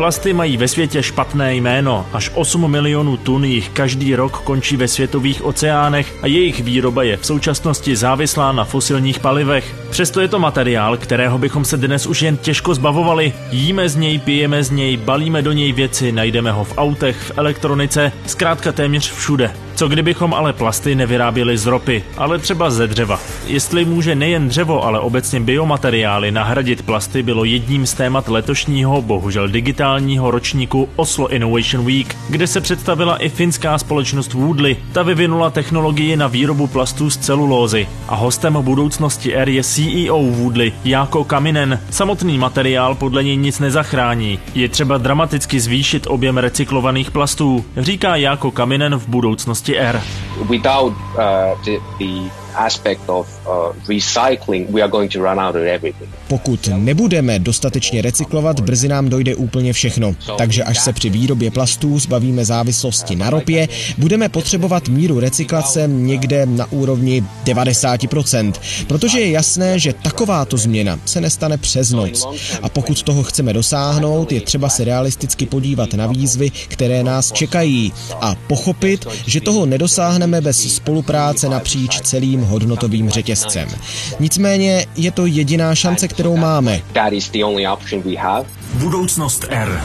Plasty mají ve světě špatné jméno. Až 8 milionů tun jich každý rok končí ve světových oceánech a jejich výroba je v současnosti závislá na fosilních palivech. Přesto je to materiál, kterého bychom se dnes už jen těžko zbavovali. Jíme z něj, pijeme z něj, balíme do něj věci, najdeme ho v autech, v elektronice, zkrátka téměř všude. Co kdybychom ale plasty nevyráběli z ropy, ale třeba ze dřeva? Jestli může nejen dřevo, ale obecně biomateriály nahradit plasty, bylo jedním z témat letošního, bohužel digitálního ročníku Oslo Innovation Week, kde se představila i finská společnost Woodley. Ta vyvinula technologii na výrobu plastů z celulózy. A hostem budoucnosti R je CEO Woodley, Jáko Kaminen. Samotný materiál podle něj nic nezachrání. Je třeba dramaticky zvýšit objem recyklovaných plastů, říká Jáko Kaminen v budoucnosti R. Without uh, the, the aspect of uh, recycling, we are going to run out of everything. Pokud nebudeme dostatečně recyklovat, brzy nám dojde úplně všechno. Takže až se při výrobě plastů zbavíme závislosti na ropě, budeme potřebovat míru recyklace někde na úrovni 90%, protože je jasné, že takováto změna se nestane přes noc. A pokud toho chceme dosáhnout, je třeba se realisticky podívat na výzvy, které nás čekají a pochopit, že toho nedosáhneme bez spolupráce napříč celým celým hodnotovým řetězcem. Nicméně je to jediná šance, kterou máme. Budoucnost R.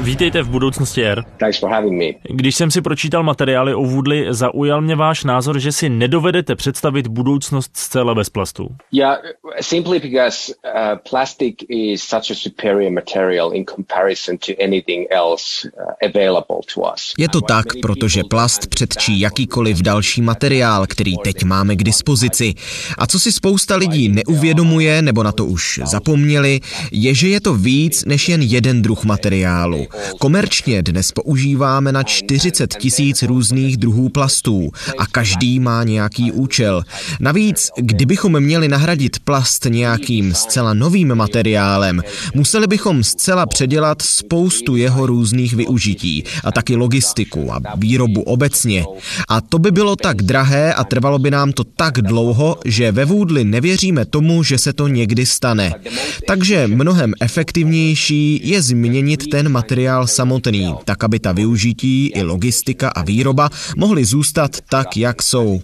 Vítejte v budoucnosti R. Thanks for having me. Když jsem si pročítal materiály o Woodley, zaujal mě váš názor, že si nedovedete představit budoucnost zcela bez plastu. Yeah, simply because uh, plastic is such a superior material in comparison to anything else uh, available to us. Je to tak, protože plast předčí jakýkoliv další materiál, který teď máme k dispozici. A co si spousta lidí neuvědomuje, nebo na to už zapomněli, je, že je to víc než jen jeden druh materiálu. Komerčně dnes používáme na 40 tisíc různých druhů plastů a každý má nějaký účel. Navíc, kdybychom měli nahradit plast nějakým zcela novým materiálem, museli bychom zcela předělat spoustu jeho různých využití a taky logistiku a výrobu obecně. A to by bylo tak drahé a trvalo by nám to tak dlouho, že ve Vůdli nevěříme tomu, že se to někdy stane. Takže mnohem efektivnější je změnit ten materiál samotný, tak aby ta využití i logistika a výroba mohly zůstat tak, jak jsou.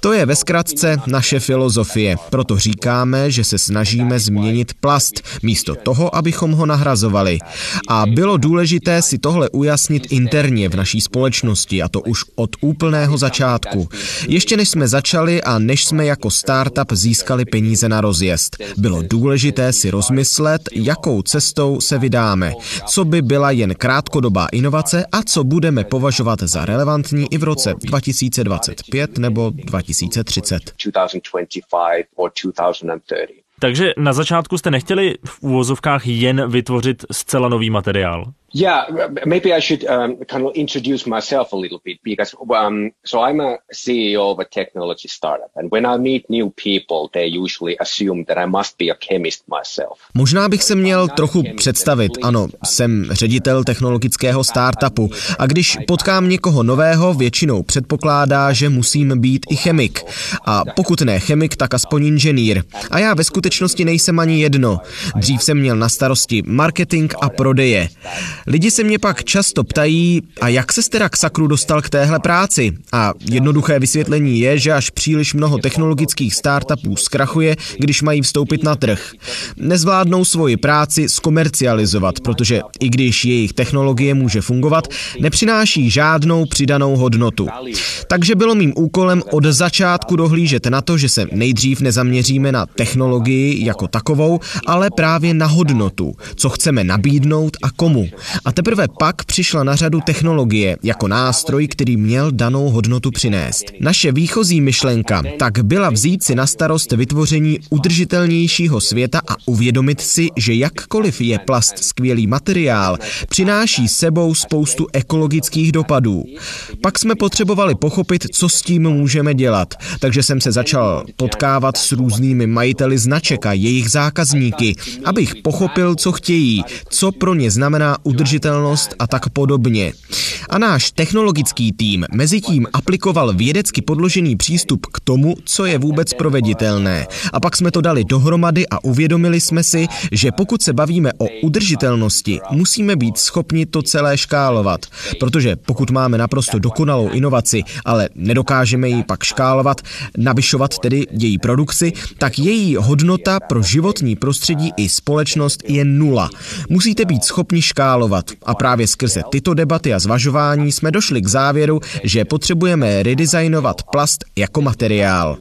To je ve zkratce naše filozofie, proto říkáme, že se snažíme změnit plast, místo toho, abychom ho nahrazovali. A bylo důležité si tohle ujasnit interně v naší společnosti, a to už od úplného začátku. Ještě než jsme začali a než jsme jako startup získali peníze na rozjezd, bylo důležité si rozmyslet, jakou cestou se vydáme, co by byla jen krátkodobá inovace a co budeme považovat za relevantní i v roce 2025 nebo 2030. Takže na začátku jste nechtěli v úvozovkách jen vytvořit zcela nový materiál? Yeah, maybe I should um, kind of introduce myself a little bit because um, so I'm a CEO of a technology startup, and when I meet new people, they usually assume that I must be a chemist myself. Možná bych se měl trochu představit. Ano, jsem ředitel technologického startupu a když potkám někoho nového, většinou předpokládá, že musím být i chemik. A pokud ne chemik, tak aspoň inženýr. A já ve skutečnosti nejsem ani jedno. Dřív jsem měl na starosti marketing a prodeje. Lidi se mě pak často ptají, a jak se teda k sakru dostal k téhle práci? A jednoduché vysvětlení je, že až příliš mnoho technologických startupů zkrachuje, když mají vstoupit na trh. Nezvládnou svoji práci zkomercializovat, protože i když jejich technologie může fungovat, nepřináší žádnou přidanou hodnotu. Takže bylo mým úkolem od začátku dohlížet na to, že se nejdřív nezaměříme na technologii jako takovou, ale právě na hodnotu, co chceme nabídnout a komu. A teprve pak přišla na řadu technologie jako nástroj, který měl danou hodnotu přinést. Naše výchozí myšlenka tak byla vzít si na starost vytvoření udržitelnějšího světa a uvědomit si, že jakkoliv je plast skvělý materiál, přináší sebou spoustu ekologických dopadů. Pak jsme potřebovali pochopit, co s tím můžeme dělat, takže jsem se začal potkávat s různými majiteli značek a jejich zákazníky, abych pochopil, co chtějí, co pro ně znamená udržitelnost udržitelnost a tak podobně. A náš technologický tým mezi tím aplikoval vědecky podložený přístup k tomu, co je vůbec proveditelné. A pak jsme to dali dohromady a uvědomili jsme si, že pokud se bavíme o udržitelnosti, musíme být schopni to celé škálovat. Protože pokud máme naprosto dokonalou inovaci, ale nedokážeme ji pak škálovat, navyšovat tedy její produkci, tak její hodnota pro životní prostředí i společnost je nula. Musíte být schopni škálovat. A právě skrze tyto debaty a zvažování jsme došli k závěru, že potřebujeme redesignovat plast jako materiál.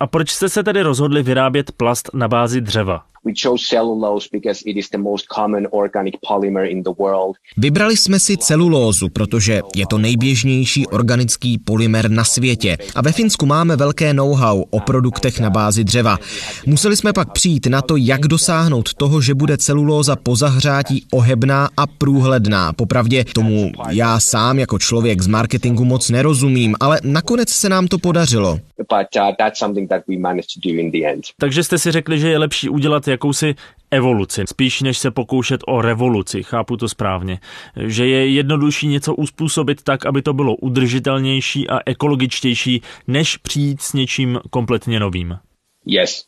A proč jste se tedy rozhodli vyrábět plast na bázi dřeva? We chose cellulose because it is the most common organic polymer in the world. Vybrali jsme si celulózu, protože je to nejběžnější organický polymer na světě. A ve Finsku máme velké know-how o produktech na bázi dřeva. Museli jsme pak přijít na to, jak dosáhnout toho, že bude celulóza po zahřátí ohebná a průhledná. Popravdě tomu já sám jako člověk z marketingu moc nerozumím, ale nakonec se nám to podařilo. But, uh, that's something that we managed to do in the end. Takže jste si řekli, že je lepší udělat jakousi evoluci, spíš než se pokoušet o revoluci, chápu to správně. Že je jednodušší něco uspůsobit tak, aby to bylo udržitelnější a ekologičtější, než přijít s něčím kompletně novým. Yes.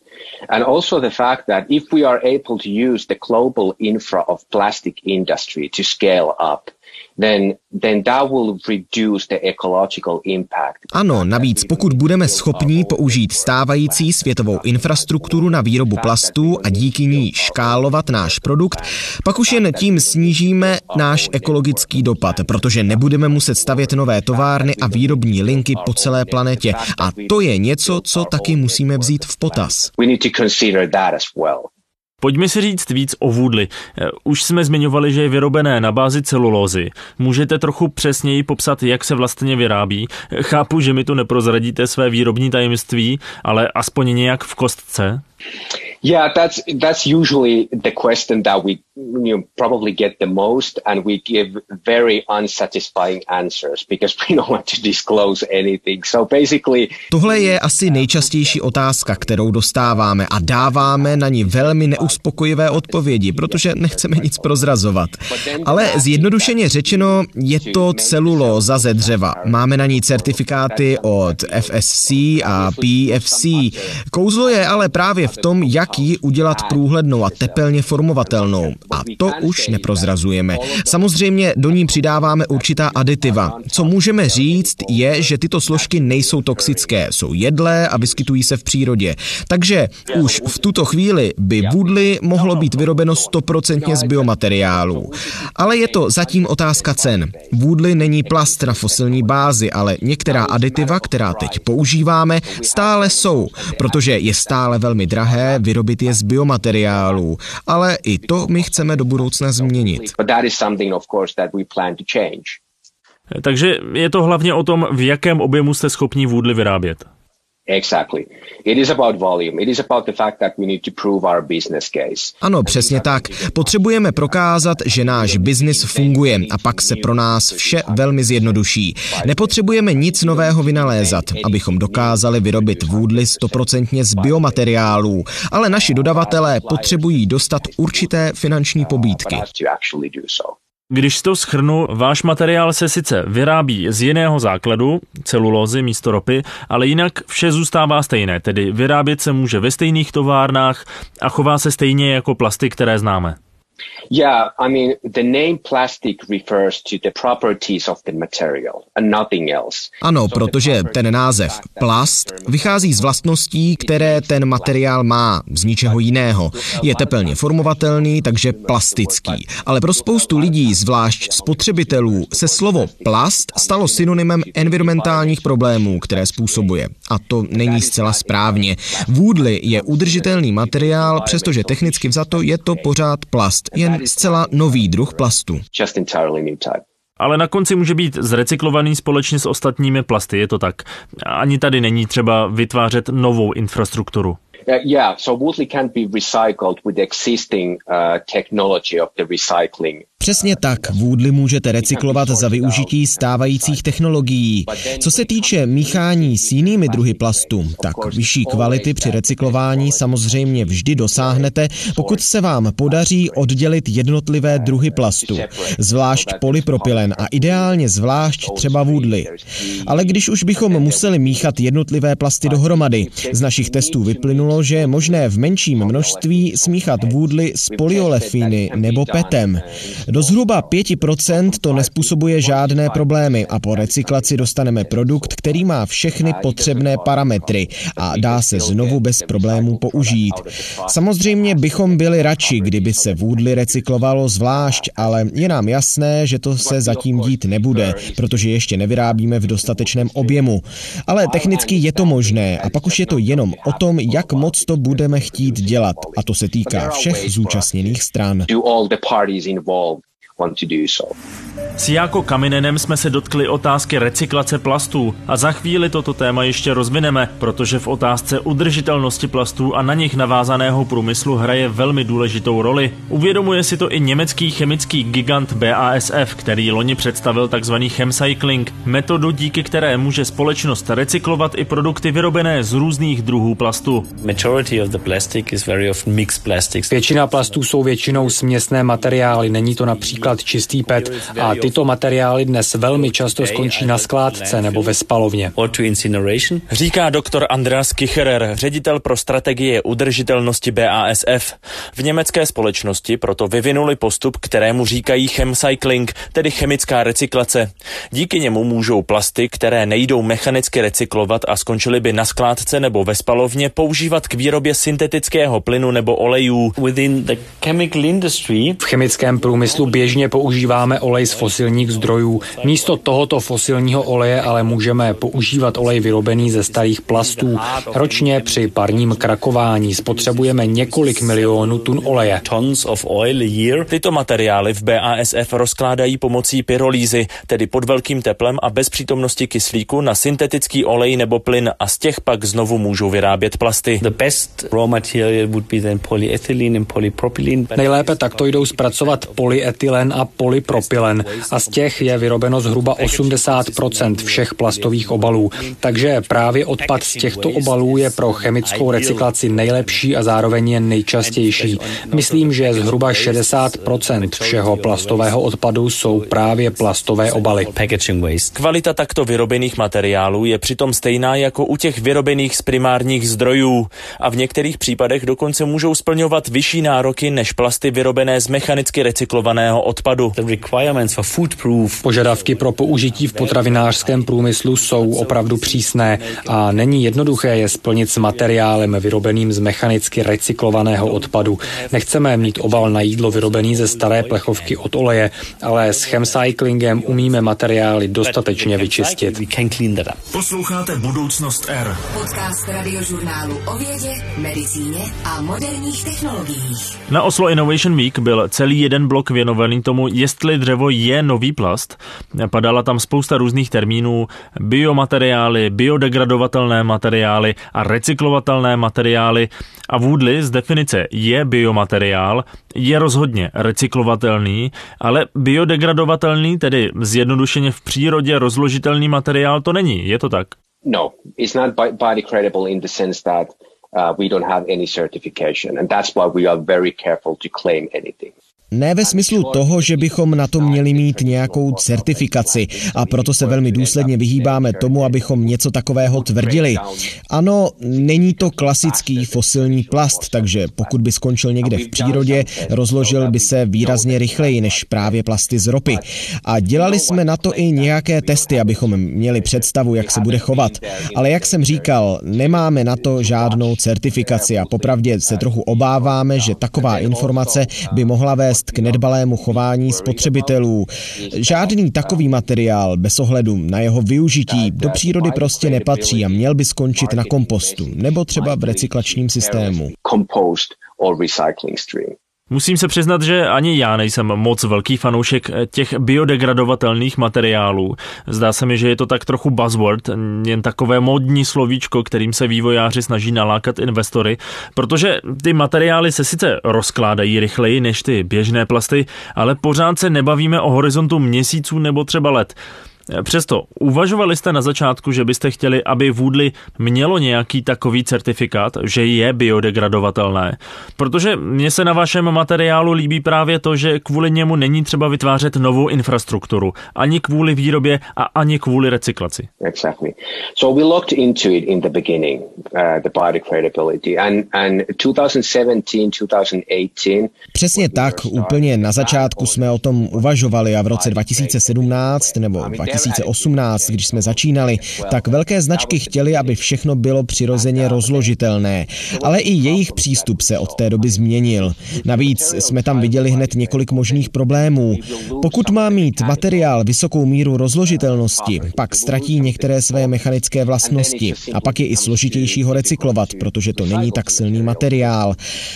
And also the fact that if we are able to use the global infra of plastic industry to scale up, then, then that will reduce the ecological impact. Ano, navíc pokud budeme schopni použít stávající světovou infrastrukturu na výrobu plastů a díky ní škálovat náš produkt, pak už jen tím snížíme náš ekologický dopad, protože nebudeme muset stavět nové továrny a výrobní linky po celé planetě. A to je něco, co taky musíme vzít v potaz. We need to consider that as well. Pojďme si říct víc o vůdli. Eh, už jsme zmiňovali, že je vyrobené na bázi celulózy. Můžete trochu přesněji popsat, jak se vlastně vyrábí? Eh, chápu, že mi tu neprozradíte své výrobní tajemství, ale aspoň nějak v kostce. Yeah, that's that's usually the question that we you know, probably get the most, and we give very unsatisfying answers because we don't want to disclose anything. So basically, tohle je asi nejčastější otázka, kterou dostáváme a dáváme na ní velmi neuspokojivé odpovědi, protože nechceme nic prozrazovat. Ale zjednodušeně řečeno, je to celulóza ze dřeva. Máme na ní certifikáty od FSC a PFC. Kouzlo je ale právě v tom, jak ji udělat průhlednou a tepelně formovatelnou. A to už neprozrazujeme. Samozřejmě do ní přidáváme určitá aditiva. Co můžeme říct, je, že tyto složky nejsou toxické, jsou jedlé a vyskytují se v přírodě. Takže už v tuto chvíli by vůdly mohlo být vyrobeno stoprocentně z biomateriálů. Ale je to zatím otázka cen. Vůdly není plast na fosilní bázi, ale některá aditiva, která teď používáme, stále jsou, protože je stále velmi drahé vyrobit je z biomateriálů. Ale i to my chceme do budoucna změnit. Takže je to hlavně o tom, v jakém objemu jste schopni vůdly vyrábět. Exactly. It is about volume. It is about the fact that we need to prove our business case. Ano, přesně tak. Potřebujeme prokázat, že náš biznis funguje a pak se pro nás vše velmi zjednoduší. Nepotřebujeme nic nového vynalézat, abychom dokázali vyrobit vůdly stoprocentně z biomateriálů, ale naši dodavatelé potřebují dostat určité finanční pobídky. Když to schrnu, váš materiál se sice vyrábí z jiného základu, celulózy místo ropy, ale jinak vše zůstává stejné, tedy vyrábět se může ve stejných továrnách a chová se stejně jako plasty, které známe. Yeah, I mean, the name plastic refers to the properties of the material and nothing else. Ano, protože ten název plast vychází z vlastností, které ten materiál má, z ničeho jiného. Je tepelně formovatelný, takže plastický. Ale pro spoustu lidí, zvlášť spotřebitelů, se slovo plast stalo synonymem environmentálních problémů, které způsobuje. A to není zcela správně. Vůdly je udržitelný materiál, přestože technicky vzato je to pořád plast jen zcela nový druh plastu. Ale na konci může být zrecyklovaný společně s ostatními plasty, je to tak. Ani tady není třeba vytvářet novou infrastrukturu. Uh, yeah, so Woodley can be recycled with existing uh, technology of the recycling Přesně tak, vůdly můžete recyklovat za využití stávajících technologií. Co se týče míchání s jinými druhy plastu, tak vyšší kvality při recyklování samozřejmě vždy dosáhnete, pokud se vám podaří oddělit jednotlivé druhy plastu, zvlášť polypropylen a ideálně zvlášť třeba vůdly. Ale když už bychom museli míchat jednotlivé plasty dohromady, z našich testů vyplynulo, že je možné v menším množství smíchat vůdly s polyolefíny nebo petem. Do zhruba 5% to nespůsobuje žádné problémy a po recyklaci dostaneme produkt, který má všechny potřebné parametry a dá se znovu bez problémů použít. Samozřejmě bychom byli radši, kdyby se vůdly recyklovalo zvlášť, ale je nám jasné, že to se zatím dít nebude, protože ještě nevyrábíme v dostatečném objemu. Ale technicky je to možné a pak už je to jenom o tom, jak moc to budeme chtít dělat. A to se týká všech zúčastněných stran. S Jako Kaminenem jsme se dotkli otázky recyklace plastů a za chvíli toto téma ještě rozvineme, protože v otázce udržitelnosti plastů a na nich navázaného průmyslu hraje velmi důležitou roli. Uvědomuje si to i německý chemický gigant BASF, který loni představil tzv. chemcycling, metodu díky které může společnost recyklovat i produkty vyrobené z různých druhů plastu. Většina plastů jsou většinou směsné materiály, není to například čistý PET a tyto materiály dnes velmi často skončí na skládce nebo ve spalovně. Říká doktor Andreas Kicherer, ředitel pro strategie udržitelnosti BASF. V německé společnosti proto vyvinuli postup, kterému říkají chemcycling, tedy chemická recyklace. Díky němu můžou plasty, které nejdou mechanicky recyklovat a skončily by na skládce nebo ve spalovně, používat k výrobě syntetického plynu nebo olejů. V chemickém průmyslu běžně používáme olej z fosilních zdrojů. Místo tohoto fosilního oleje ale můžeme používat olej vyrobený ze starých plastů. Ročně při parním krakování spotřebujeme několik milionů tun oleje. Tyto materiály v BASF rozkládají pomocí pyrolízy, tedy pod velkým teplem a bez přítomnosti kyslíku na syntetický olej nebo plyn a z těch pak znovu můžou vyrábět plasty. Nejlépe takto jdou zpracovat polyetylen a polypropylen a z těch je vyrobeno zhruba 80% všech plastových obalů. Takže právě odpad z těchto obalů je pro chemickou recyklaci nejlepší a zároveň je nejčastější. Myslím, že zhruba 60% všeho plastového odpadu jsou právě plastové obaly. Kvalita takto vyrobených materiálů je přitom stejná jako u těch vyrobených z primárních zdrojů a v některých případech dokonce můžou splňovat vyšší nároky než plasty vyrobené z mechanicky recyklovaného odpadu. Požadavky pro použití v potravinářském průmyslu jsou opravdu přísné a není jednoduché je splnit s materiálem vyrobeným z mechanicky recyklovaného odpadu. Nechceme mít obal na jídlo vyrobený ze staré plechovky od oleje, ale s chemcyclingem umíme materiály dostatečně vyčistit. Posloucháte Budoucnost R. Podcast radiožurnálu o vědě, medicíně a moderních technologiích. Na Oslo Innovation Week byl celý jeden blok věnovaný tomu, jestli dřevo je nový plast. Padala tam spousta různých termínů, biomateriály, biodegradovatelné materiály a recyklovatelné materiály. A Woodley z definice je biomateriál, je rozhodně recyklovatelný, ale biodegradovatelný, tedy zjednodušeně v přírodě rozložitelný materiál to není, je to tak? No, it's not biodegradable in the sense that uh, we don't have any certification, and that's why we are very careful to claim anything. Ne ve smyslu toho, že bychom na to měli mít nějakou certifikaci a proto se velmi důsledně vyhýbáme tomu, abychom něco takového tvrdili. Ano, není to klasický fosilní plast, takže pokud by skončil někde v přírodě, rozložil by se výrazně rychleji než právě plasty z ropy. A dělali jsme na to i nějaké testy, abychom měli představu, jak se bude chovat. Ale jak jsem říkal, nemáme na to žádnou certifikaci a popravdě se trochu obáváme, že taková informace by mohla vést vést k nedbalému chování spotřebitelů. Žádný takový materiál bez ohledu na jeho využití do přírody prostě nepatří a měl by skončit na kompostu nebo třeba v recyklačním systému. Musím se přiznat, že ani já nejsem moc velký fanoušek těch biodegradovatelných materiálů. Zdá se mi, že je to tak trochu buzzword, jen takové modní slovíčko, kterým se vývojáři snaží nalákat investory, protože ty materiály se sice rozkládají rychleji než ty běžné plasty, ale pořád se nebavíme o horizontu měsíců nebo třeba let. Přesto uvažovali jste na začátku, že byste chtěli, aby Woodley mělo nějaký takový certifikát, že je biodegradovatelné. Protože mně se na vašem materiálu líbí právě to, že kvůli němu není třeba vytvářet novou infrastrukturu, ani kvůli výrobě a ani kvůli recyklaci. Exactly. So we looked into it in the beginning, uh, the biodegradability, and, and 2017, 2018. Přesně tak, úplně na začátku jsme o tom uvažovali a v roce 2017 nebo 2018 2018, když jsme začínali, tak velké značky chtěly, aby všechno bylo přirozeně rozložitelné, ale i jejich přístup se od té doby změnil. Navíc jsme tam viděli hned několik možných problémů. Pokud má mít materiál vysokou míru rozložitelnosti, pak ztratí některé své mechanické vlastnosti a pak je i složitější ho recyklovat, protože to není tak silný materiál.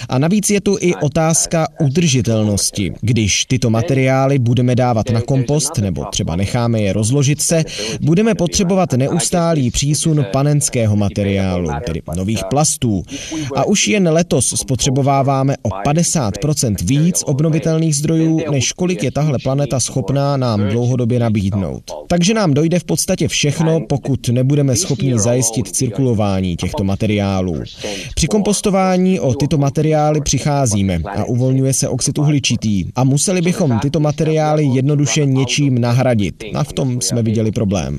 A navíc je tu i otázka udržitelnosti. Když tyto materiály budeme dávat na kompost nebo třeba necháme je rozložit, rozložit se, budeme potřebovat neustálý přísun panenského materiálu, tedy nových plastů. A už jen letos spotřebováváme o 50% víc obnovitelných zdrojů, než kolik je tahle planeta schopná nám dlouhodobě nabídnout. Takže nám dojde v podstatě všechno, pokud nebudeme schopni zajistit cirkulování těchto materiálů. Při kompostování o tyto materiály přicházíme a uvolňuje se oxid uhličitý a museli bychom tyto materiály jednoduše něčím nahradit. A v tom jsme viděli problém.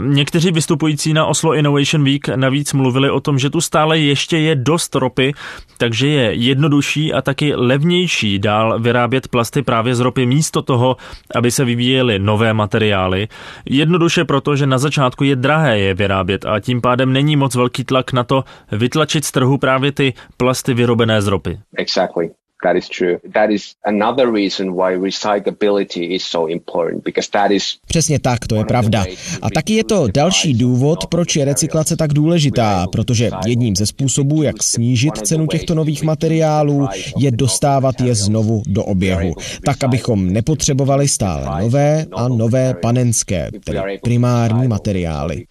Někteří vystupující na Oslo Innovation Week navíc mluvili o tom, že tu stále ještě je dost ropy, takže je jednodušší a taky levnější dál vyrábět plasty právě z ropy místo toho, aby se vyvíjely nové materiály. Jednoduše proto, že na začátku je drahé je vyrábět a tím pádem není moc velký tlak na to vytlačit z trhu právě ty plasty vyrobené z ropy. Exactly. That is true. That is another reason why recyclability is so important because that is Přesně tak, to je pravda. A taky je to další důvod, proč je recyklace tak důležitá, protože jedním ze způsobů, jak snížit cenu těchto nových materiálů, je dostávat je znovu do oběhu, tak abychom nepotřebovali stále nové a nové panenské, tedy primární materiály.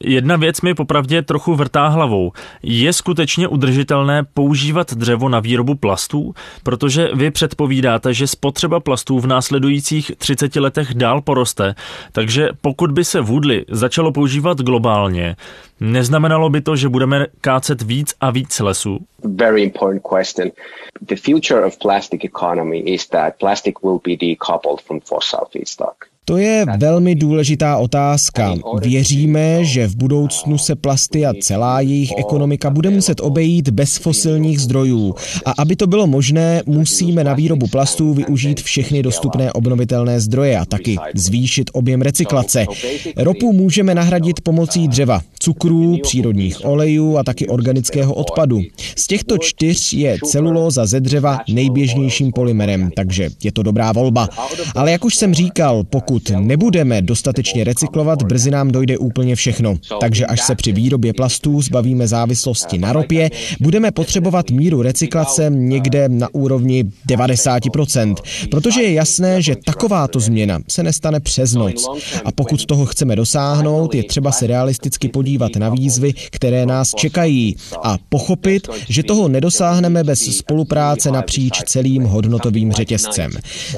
Jedna věc mi popravdě trochu vrtá hlavou. Je skutečně udržitelné používat dřevo na výrobu plastů? Protože vy předpovídáte, že spotřeba plastů v následujících 30 letech dál poroste, takže pokud by se Woodley začalo používat globálně, neznamenalo by to, že budeme kácet víc a víc lesů? Very important question. The future of plastic economy is that plastic will be decoupled from fossil feedstock. To je velmi důležitá otázka. Věříme, že v budoucnu se plasty a celá jejich ekonomika bude muset obejít bez fosilních zdrojů. A aby to bylo možné, musíme na výrobu plastů využít všechny dostupné obnovitelné zdroje a taky zvýšit objem recyklace. Ropu můžeme nahradit pomocí dřeva, cukrů, přírodních olejů a taky organického odpadu. Z těchto čtyř je celulóza ze dřeva nejběžnějším polymerem, takže je to dobrá volba. Ale jak už jsem říkal, pokud pokud nebudeme dostatečně recyklovat, brzy nám dojde úplně všechno. Takže až se při výrobě plastů zbavíme závislosti na ropě, budeme potřebovat míru recyklace někde na úrovni 90%, protože je jasné, že takováto změna se nestane přes noc. A pokud toho chceme dosáhnout, je třeba se realisticky podívat na výzvy, které nás čekají a pochopit, že toho nedosáhneme bez spolupráce napříč celým hodnotovým řetězcem.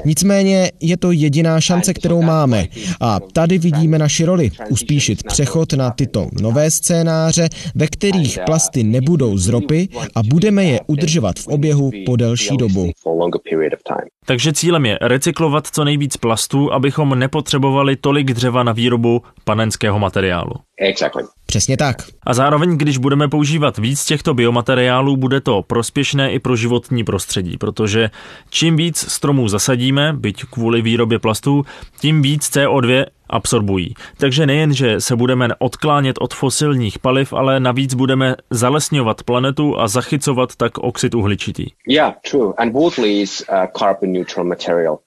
Nicméně je to jediná šance, kterou máme. A tady vidíme naši roli. Uspíšit přechod na tyto nové scénáře, ve kterých plasty nebudou z ropy a budeme je udržovat v oběhu po delší dobu. Takže cílem je recyklovat co nejvíc plastů, abychom nepotřebovali tolik dřeva na výrobu panenského materiálu. Exactly. Přesně tak. A zároveň, když budeme používat víc těchto biomateriálů, bude to prospěšné i pro životní prostředí, protože čím víc stromů zasadíme, byť kvůli výrobě plastů, tím víc CO2 absorbují. Takže nejen, že se budeme odklánět od fosilních paliv, ale navíc budeme zalesňovat planetu a zachycovat tak oxid uhličitý. Yeah, true. And Woodley is a carbon neutral material.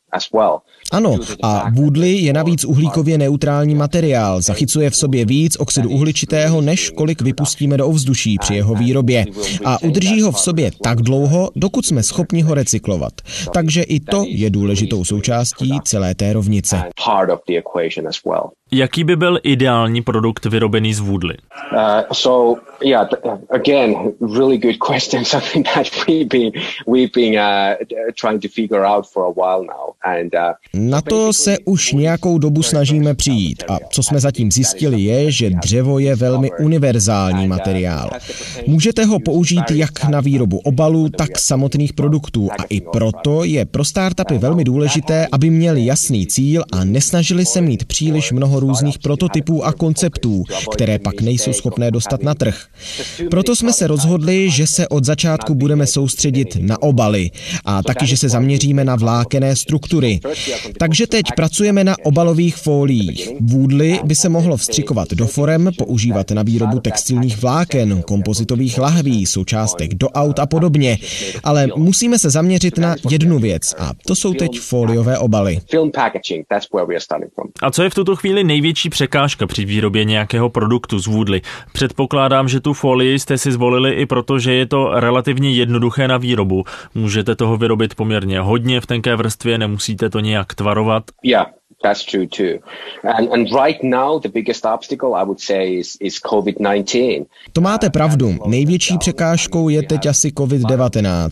Ano, a vůdli je navíc uhlíkově neutrální materiál. Zachycuje v sobě víc oxidu uhličitého, než kolik vypustíme do ovzduší při jeho výrobě. A udrží ho v sobě tak dlouho, dokud jsme schopni ho recyklovat. Takže i to je důležitou součástí celé té rovnice. Jaký by byl ideální produkt vyrobený z vůdly? Uh, so yeah, again, really good question. Something that we've been we've been uh, trying to figure out for a while now. And uh, na to se už nějakou dobu snažíme přijít a co jsme zatím zjistili je, že dřevo je velmi univerzální materiál. Můžete ho použít jak na výrobu obalů, tak samotných produktů a i proto je pro startupy velmi důležité, aby měli jasný cíl a nesnažili se mít příliš mnoho různých prototypů a konceptů, které pak nejsou schopné dostat na trh. Proto jsme se rozhodli, že se od začátku budeme soustředit na obaly a taky, že se zaměříme na vlákené struktury. Takže teď pracujeme na obalových fóliích. Vůdly by se mohlo vstřikovat do forem, používat na výrobu textilních vláken, kompozitových lahví, součástek do aut a podobně. Ale musíme se zaměřit na jednu věc a to jsou teď foliové obaly. A co je v tuto chvíli největší překážka při výrobě nějakého produktu z vůdly? Předpokládám, že tu folii jste si zvolili i proto, že je to relativně jednoduché na výrobu. Můžete toho vyrobit poměrně hodně v tenké vrstvě, nemusíte to nějak tvarovat. Yeah, That's true too. And, and right now the biggest obstacle I would say is, is COVID-19. To máte pravdu. Největší překážkou je teď asi COVID-19.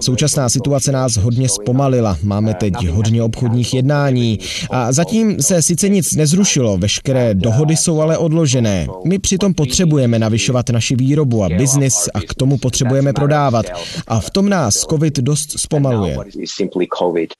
Současná situace nás hodně zpomalila. Máme teď hodně obchodních jednání a zatím se sice nic nezrušilo, veškeré dohody jsou ale odložené. My přitom potřebujeme navyšovat naši výrobu a biznis a k tomu potřebujeme prodávat. A v tom nás COVID dost zpomaluje.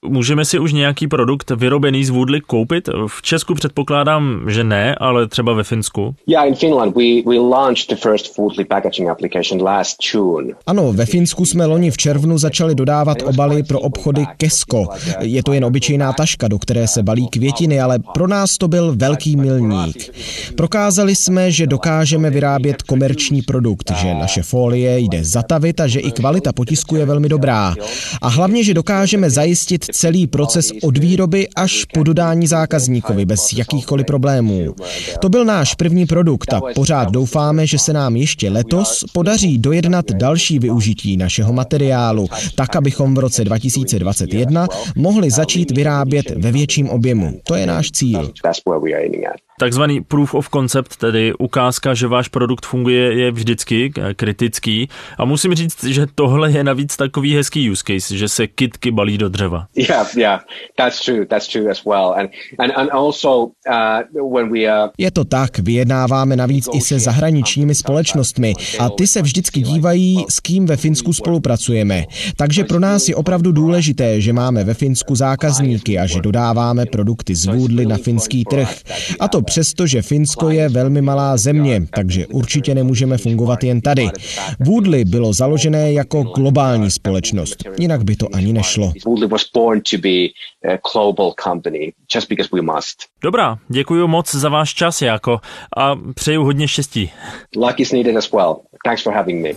Můžeme si už nějaký produkt vyrobený z vůdly koupit? V Česku předpokládám, že ne, ale třeba ve Finsku. Yeah, in Finland we, we launched the first foodly packaging application last June. Ano, ve Finsku jsme loni v červnu začali dodávat obaly pro obchody Kesko. Je to jen obyčejná taška, do které se balí květiny, ale pro nás to byl velký milník. Prokázali jsme, že dokážeme vyrábět komerční produkt, že naše folie jde zatavit a že i kvalita potisku je velmi dobrá. A hlavně, že dokážeme zajistit celý proces od výroby až po dodání dodání zákazníkovi bez jakýchkoliv problémů. To byl náš první produkt a pořád doufáme, že se nám ještě letos podaří dojednat další využití našeho materiálu, tak abychom v roce 2021 mohli začít vyrábět ve větším objemu. To je náš cíl. Takzvaný proof of concept, tedy ukázka, že váš produkt funguje, je vždycky kritický. A musím říct, že tohle je navíc takový hezký use case, že se kitky balí do dřeva. Yeah, yeah, that's true, that's true as well. And, and, and also, uh, when we, uh... Je to tak, vyjednáváme navíc i se zahraničními společnostmi a ty se vždycky dívají, s kým ve Finsku spolupracujeme. Takže pro nás je opravdu důležité, že máme ve Finsku zákazníky a že dodáváme produkty z Vůdly na finský trh. A to přesto, že Finsko je velmi malá země, takže určitě nemůžeme fungovat jen tady. Woodley bylo založené jako globální společnost, jinak by to ani nešlo. Dobrá, děkuji moc za váš čas, jako a přeju hodně štěstí. Luck is needed as well. Thanks for having me.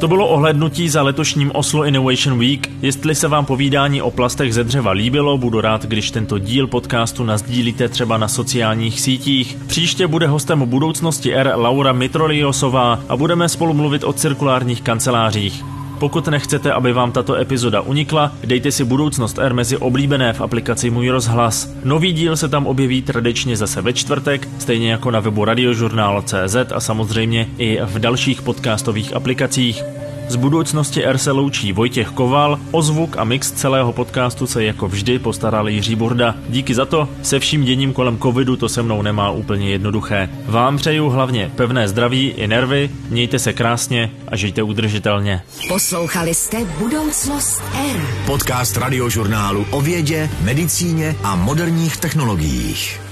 To bylo ohlednutí za letošním Oslo Innovation Week. Jestli se vám povídání o plastech ze dřeva líbilo, budu rád, když tento díl podcastu nazdílíte třeba na sociálních sítích. Příště bude hostem budoucnosti R Laura Mitroliosová a budeme spolu mluvit o cirkulárních kancelářích. Pokud nechcete, aby vám tato epizoda unikla, dejte si budoucnost R mezi oblíbené v aplikaci Můj rozhlas. Nový díl se tam objeví tradičně zase ve čtvrtek, stejně jako na webu radiožurnál.cz a samozřejmě i v dalších podcastových aplikacích. Z budoucnosti R se loučí Vojtěch Koval, o zvuk a mix celého podcastu se jako vždy postaral Jiří Burda. Díky za to, se vším děním kolem covidu to se mnou nemá úplně jednoduché. Vám přeju hlavně pevné zdraví i nervy, mějte se krásně a žijte udržitelně. Poslouchali jste Budoucnost R. Podcast radiožurnálu o vědě, medicíně a moderních technologiích.